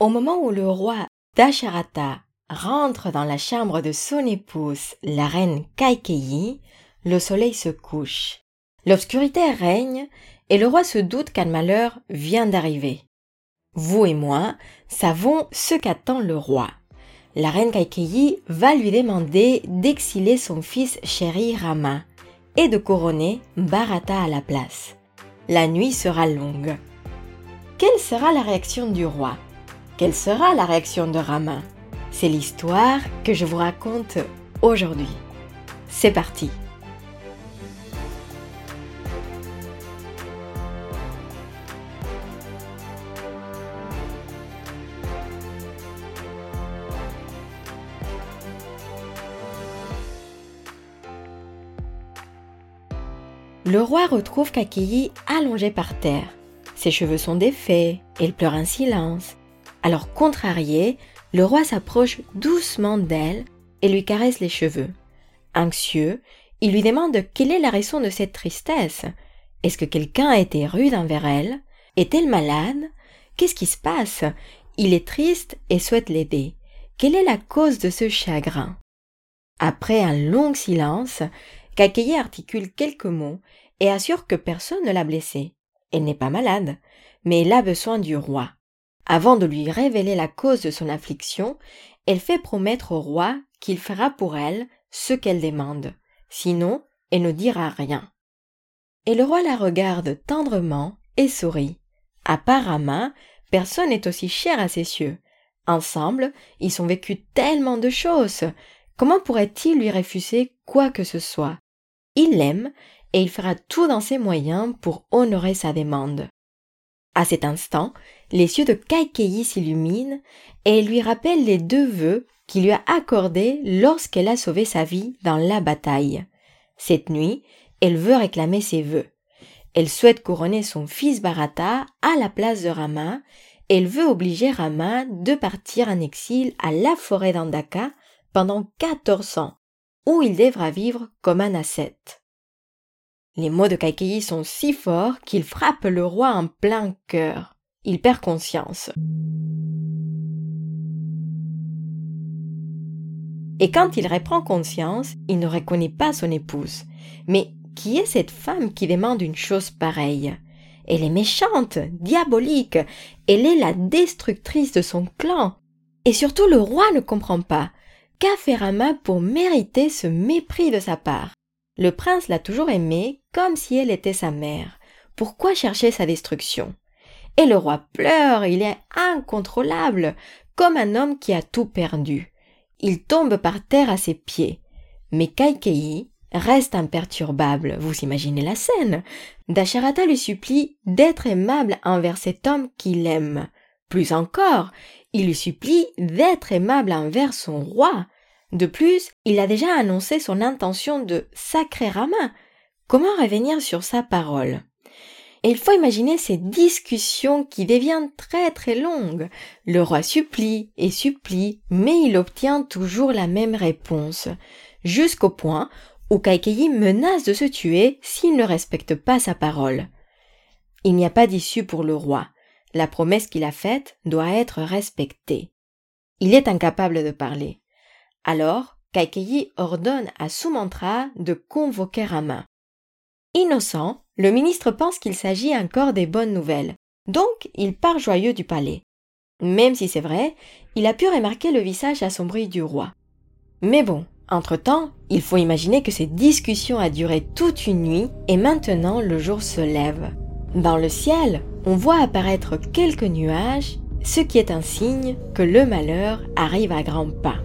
Au moment où le roi Dasharata rentre dans la chambre de son épouse, la reine Kaikeyi, le soleil se couche. L'obscurité règne et le roi se doute qu'un malheur vient d'arriver. Vous et moi savons ce qu'attend le roi. La reine Kaikeyi va lui demander d'exiler son fils chéri Rama et de couronner Bharata à la place. La nuit sera longue. Quelle sera la réaction du roi? Quelle sera la réaction de Rama? C'est l'histoire que je vous raconte aujourd'hui. C'est parti Le roi retrouve Kakeyi allongée par terre. Ses cheveux sont défaits, elle pleure en silence. Alors contrarié, le roi s'approche doucement d'elle et lui caresse les cheveux. Anxieux, il lui demande quelle est la raison de cette tristesse. Est-ce que quelqu'un a été rude envers elle? Est-elle malade? Qu'est-ce qui se passe? Il est triste et souhaite l'aider. Quelle est la cause de ce chagrin? Après un long silence, Kakeyi articule quelques mots et assure que personne ne l'a blessée. Elle n'est pas malade, mais elle a besoin du roi. Avant de lui révéler la cause de son affliction, elle fait promettre au roi qu'il fera pour elle ce qu'elle demande. Sinon, elle ne dira rien. Et le roi la regarde tendrement et sourit. Apparemment, personne n'est aussi cher à ses cieux. Ensemble, ils ont vécu tellement de choses. Comment pourrait-il lui refuser quoi que ce soit? Il l'aime et il fera tout dans ses moyens pour honorer sa demande. À cet instant, les yeux de Kaikeyi s'illuminent et elle lui rappelle les deux vœux qu'il lui a accordés lorsqu'elle a sauvé sa vie dans la bataille. Cette nuit, elle veut réclamer ses vœux. Elle souhaite couronner son fils Bharata à la place de Rama. Elle veut obliger Rama de partir en exil à la forêt d'Andaka pendant quatorze ans, où il devra vivre comme un ascète. Les mots de Kaikeyi sont si forts qu'ils frappent le roi en plein cœur. Il perd conscience. Et quand il reprend conscience, il ne reconnaît pas son épouse. Mais qui est cette femme qui demande une chose pareille? Elle est méchante, diabolique, elle est la destructrice de son clan. Et surtout le roi ne comprend pas. Qu'a fait Rama pour mériter ce mépris de sa part? Le prince l'a toujours aimée comme si elle était sa mère. Pourquoi chercher sa destruction? Et le roi pleure, il est incontrôlable, comme un homme qui a tout perdu. Il tombe par terre à ses pieds. Mais Kaikeyi reste imperturbable, vous imaginez la scène. Dasharata lui supplie d'être aimable envers cet homme qu'il aime. Plus encore, il lui supplie d'être aimable envers son roi. De plus, il a déjà annoncé son intention de sacrer Rama. Comment revenir sur sa parole? Il faut imaginer ces discussions qui deviennent très très longues. Le roi supplie et supplie, mais il obtient toujours la même réponse, jusqu'au point où Kaikeyi menace de se tuer s'il ne respecte pas sa parole. Il n'y a pas d'issue pour le roi. La promesse qu'il a faite doit être respectée. Il est incapable de parler. Alors, Kaikeyi ordonne à Sumantra de convoquer Rama. Innocent, le ministre pense qu'il s'agit encore des bonnes nouvelles, donc il part joyeux du palais. Même si c'est vrai, il a pu remarquer le visage assombri du roi. Mais bon, entre-temps, il faut imaginer que cette discussion a duré toute une nuit et maintenant le jour se lève. Dans le ciel, on voit apparaître quelques nuages, ce qui est un signe que le malheur arrive à grands pas.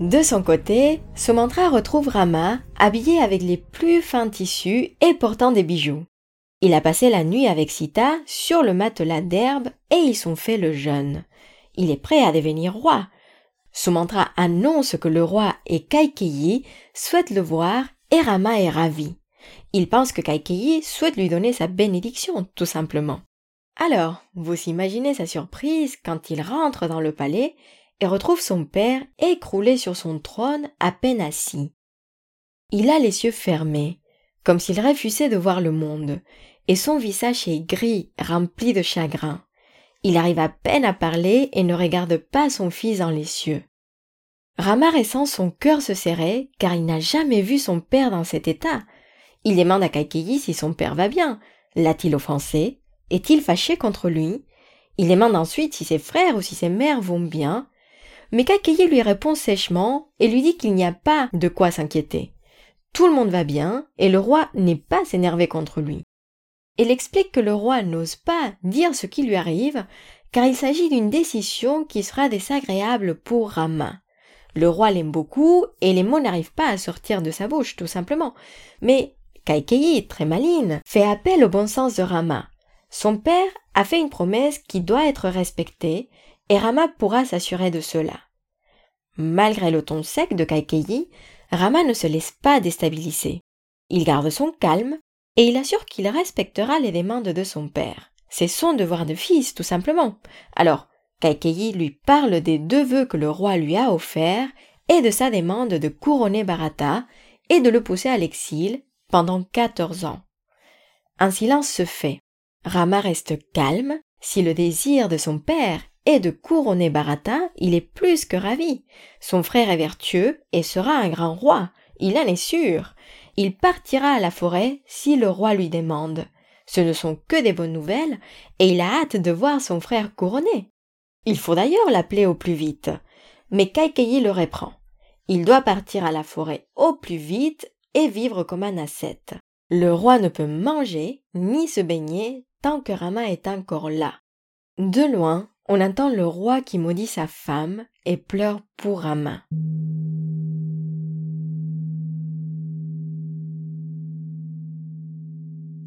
De son côté, Sumantra retrouve Rama habillé avec les plus fins tissus et portant des bijoux. Il a passé la nuit avec Sita sur le matelas d'herbe et ils sont fait le jeûne. Il est prêt à devenir roi. Sumantra annonce que le roi et Kaikeyi souhaitent le voir et Rama est ravi. Il pense que Kaikeyi souhaite lui donner sa bénédiction, tout simplement. Alors, vous imaginez sa surprise quand il rentre dans le palais et retrouve son père écroulé sur son trône à peine assis. Il a les yeux fermés, comme s'il refusait de voir le monde, et son visage est gris, rempli de chagrin. Il arrive à peine à parler et ne regarde pas son fils dans les cieux. Rama ressent son cœur se serrer car il n'a jamais vu son père dans cet état. Il demande à Kaikeyi si son père va bien. L'a-t-il offensé? Est-il fâché contre lui? Il demande ensuite si ses frères ou si ses mères vont bien. Mais Kaikeyi lui répond sèchement et lui dit qu'il n'y a pas de quoi s'inquiéter. Tout le monde va bien et le roi n'est pas énervé contre lui. Il explique que le roi n'ose pas dire ce qui lui arrive car il s'agit d'une décision qui sera désagréable pour Rama. Le roi l'aime beaucoup et les mots n'arrivent pas à sortir de sa bouche tout simplement. Mais Kaikeyi, très maline, fait appel au bon sens de Rama. Son père a fait une promesse qui doit être respectée et Rama pourra s'assurer de cela. Malgré le ton sec de Kaikeyi, Rama ne se laisse pas déstabiliser. Il garde son calme et il assure qu'il respectera les demandes de son père. C'est son devoir de fils, tout simplement. Alors, Kaikeyi lui parle des deux vœux que le roi lui a offerts et de sa demande de couronner Bharata et de le pousser à l'exil pendant quatorze ans. Un silence se fait. Rama reste calme. Si le désir de son père est de couronner Bharata, il est plus que ravi. Son frère est vertueux et sera un grand roi, il en est sûr. Il partira à la forêt si le roi lui demande. Ce ne sont que des bonnes nouvelles, et il a hâte de voir son frère couronné. Il faut d'ailleurs l'appeler au plus vite. Mais Kaikeyi le reprend. Il doit partir à la forêt au plus vite et vivre comme un ascète. Le roi ne peut manger ni se baigner tant que Rama est encore là. De loin, on entend le roi qui maudit sa femme et pleure pour Rama.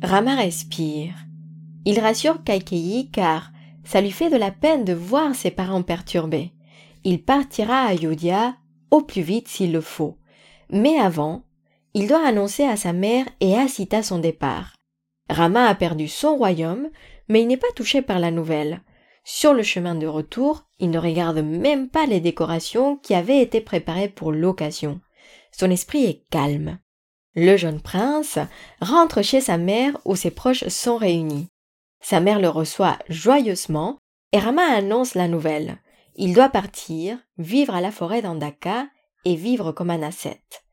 Rama respire. Il rassure Kaikeyi car ça lui fait de la peine de voir ses parents perturbés. Il partira à Ayodhya au plus vite s'il le faut. Mais avant, il doit annoncer à sa mère et à Sita son départ. Rama a perdu son royaume, mais il n'est pas touché par la nouvelle. Sur le chemin de retour, il ne regarde même pas les décorations qui avaient été préparées pour l'occasion. Son esprit est calme. Le jeune prince rentre chez sa mère où ses proches sont réunis. Sa mère le reçoit joyeusement et Rama annonce la nouvelle. Il doit partir, vivre à la forêt d'Andaka et vivre comme un ascète.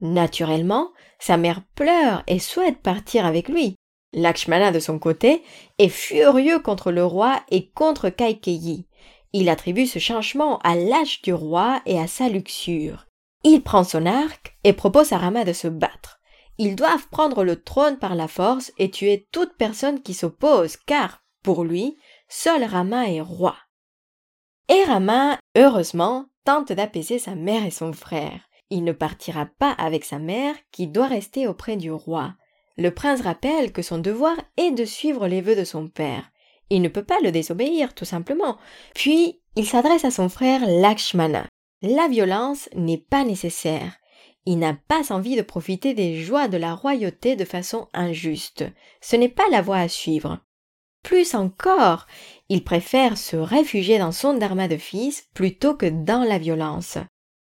Naturellement, sa mère pleure et souhaite partir avec lui. Lakshmana, de son côté, est furieux contre le roi et contre Kaikeyi. Il attribue ce changement à l'âge du roi et à sa luxure. Il prend son arc et propose à Rama de se battre. Ils doivent prendre le trône par la force et tuer toute personne qui s'oppose, car, pour lui, seul Rama est roi. Et Rama, heureusement, tente d'apaiser sa mère et son frère. Il ne partira pas avec sa mère, qui doit rester auprès du roi. Le prince rappelle que son devoir est de suivre les vœux de son père. Il ne peut pas le désobéir, tout simplement. Puis, il s'adresse à son frère Lakshmana. La violence n'est pas nécessaire. Il n'a pas envie de profiter des joies de la royauté de façon injuste. Ce n'est pas la voie à suivre. Plus encore, il préfère se réfugier dans son dharma de fils plutôt que dans la violence.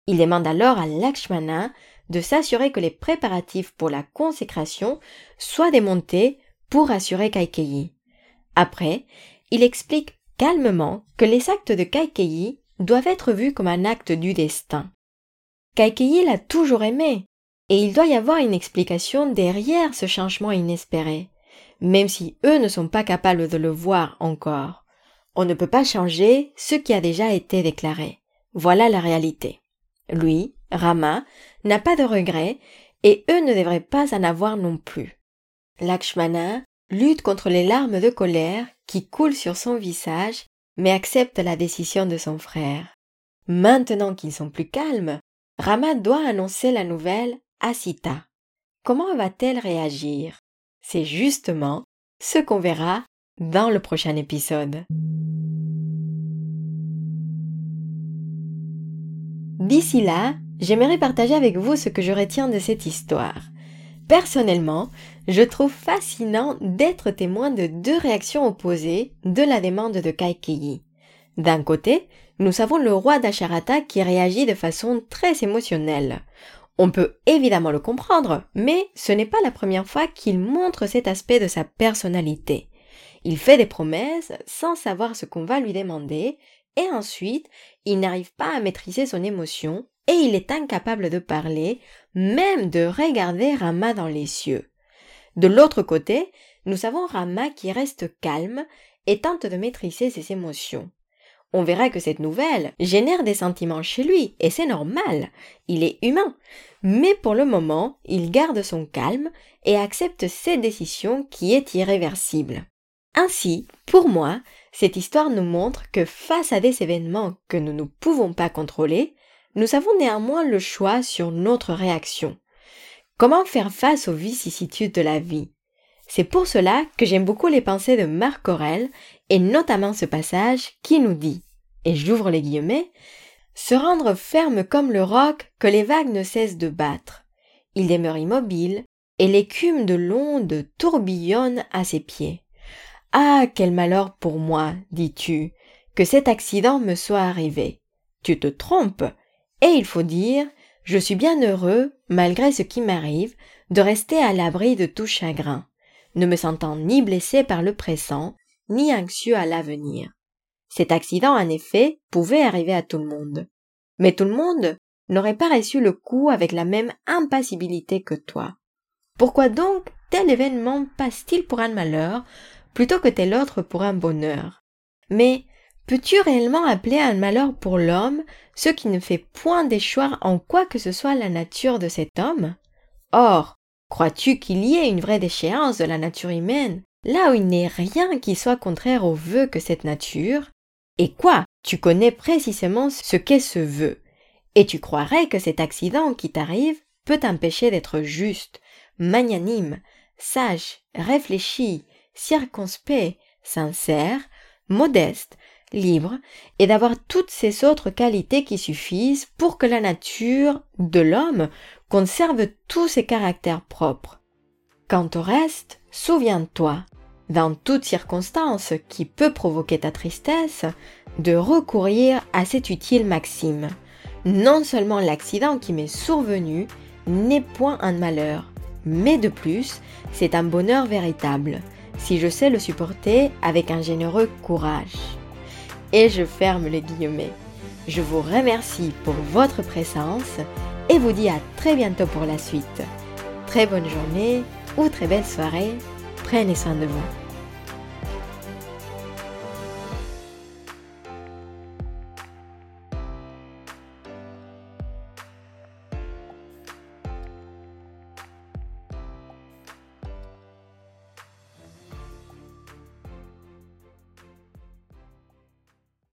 Il demande alors à Lakshmana de s'assurer que les préparatifs pour la consécration soient démontés pour assurer Kaikeyi. Après, il explique calmement que les actes de Kaikeyi doivent être vus comme un acte du destin. Kaikeyi l'a toujours aimé, et il doit y avoir une explication derrière ce changement inespéré, même si eux ne sont pas capables de le voir encore. On ne peut pas changer ce qui a déjà été déclaré. Voilà la réalité. Lui, Rama, n'a pas de regrets et eux ne devraient pas en avoir non plus. Lakshmana lutte contre les larmes de colère qui coulent sur son visage, mais accepte la décision de son frère. Maintenant qu'ils sont plus calmes, Rama doit annoncer la nouvelle à Sita. Comment va-t-elle réagir? C'est justement ce qu'on verra dans le prochain épisode. D'ici là, j'aimerais partager avec vous ce que je retiens de cette histoire. Personnellement, je trouve fascinant d'être témoin de deux réactions opposées de la demande de Kaikeyi. D'un côté, nous savons le roi d'Asharata qui réagit de façon très émotionnelle. On peut évidemment le comprendre, mais ce n'est pas la première fois qu'il montre cet aspect de sa personnalité. Il fait des promesses sans savoir ce qu'on va lui demander, et ensuite il n'arrive pas à maîtriser son émotion, et il est incapable de parler, même de regarder Rama dans les cieux. De l'autre côté, nous avons Rama qui reste calme et tente de maîtriser ses émotions. On verra que cette nouvelle génère des sentiments chez lui, et c'est normal, il est humain. Mais pour le moment, il garde son calme et accepte cette décision qui est irréversible. Ainsi, pour moi, cette histoire nous montre que face à des événements que nous ne pouvons pas contrôler, nous avons néanmoins le choix sur notre réaction. Comment faire face aux vicissitudes de la vie? C'est pour cela que j'aime beaucoup les pensées de Marc Aurel et notamment ce passage qui nous dit, et j'ouvre les guillemets, se rendre ferme comme le roc que les vagues ne cessent de battre. Il demeure immobile, et l'écume de l'onde tourbillonne à ses pieds. Ah. Quel malheur pour moi, dis tu, que cet accident me soit arrivé. Tu te trompes, et il faut dire, je suis bien heureux, malgré ce qui m'arrive, de rester à l'abri de tout chagrin, ne me sentant ni blessé par le présent, ni anxieux à l'avenir. Cet accident, en effet, pouvait arriver à tout le monde. Mais tout le monde n'aurait pas reçu le coup avec la même impassibilité que toi. Pourquoi donc tel événement passe-t-il pour un malheur plutôt que tel autre pour un bonheur? Mais peux-tu réellement appeler un malheur pour l'homme ce qui ne fait point déchoir en quoi que ce soit la nature de cet homme? Or, crois-tu qu'il y ait une vraie déchéance de la nature humaine, là où il n'est rien qui soit contraire au vœu que cette nature, et quoi Tu connais précisément ce qu'est ce vœu, et tu croirais que cet accident qui t'arrive peut t'empêcher d'être juste, magnanime, sage, réfléchi, circonspect, sincère, modeste, libre, et d'avoir toutes ces autres qualités qui suffisent pour que la nature de l'homme conserve tous ses caractères propres. Quant au reste, souviens-toi, dans toute circonstance qui peut provoquer ta tristesse, de recourir à cette utile maxime. Non seulement l'accident qui m'est survenu n'est point un malheur, mais de plus, c'est un bonheur véritable, si je sais le supporter avec un généreux courage. Et je ferme les guillemets. Je vous remercie pour votre présence et vous dis à très bientôt pour la suite. Très bonne journée ou très belle soirée. Prenez soin de vous.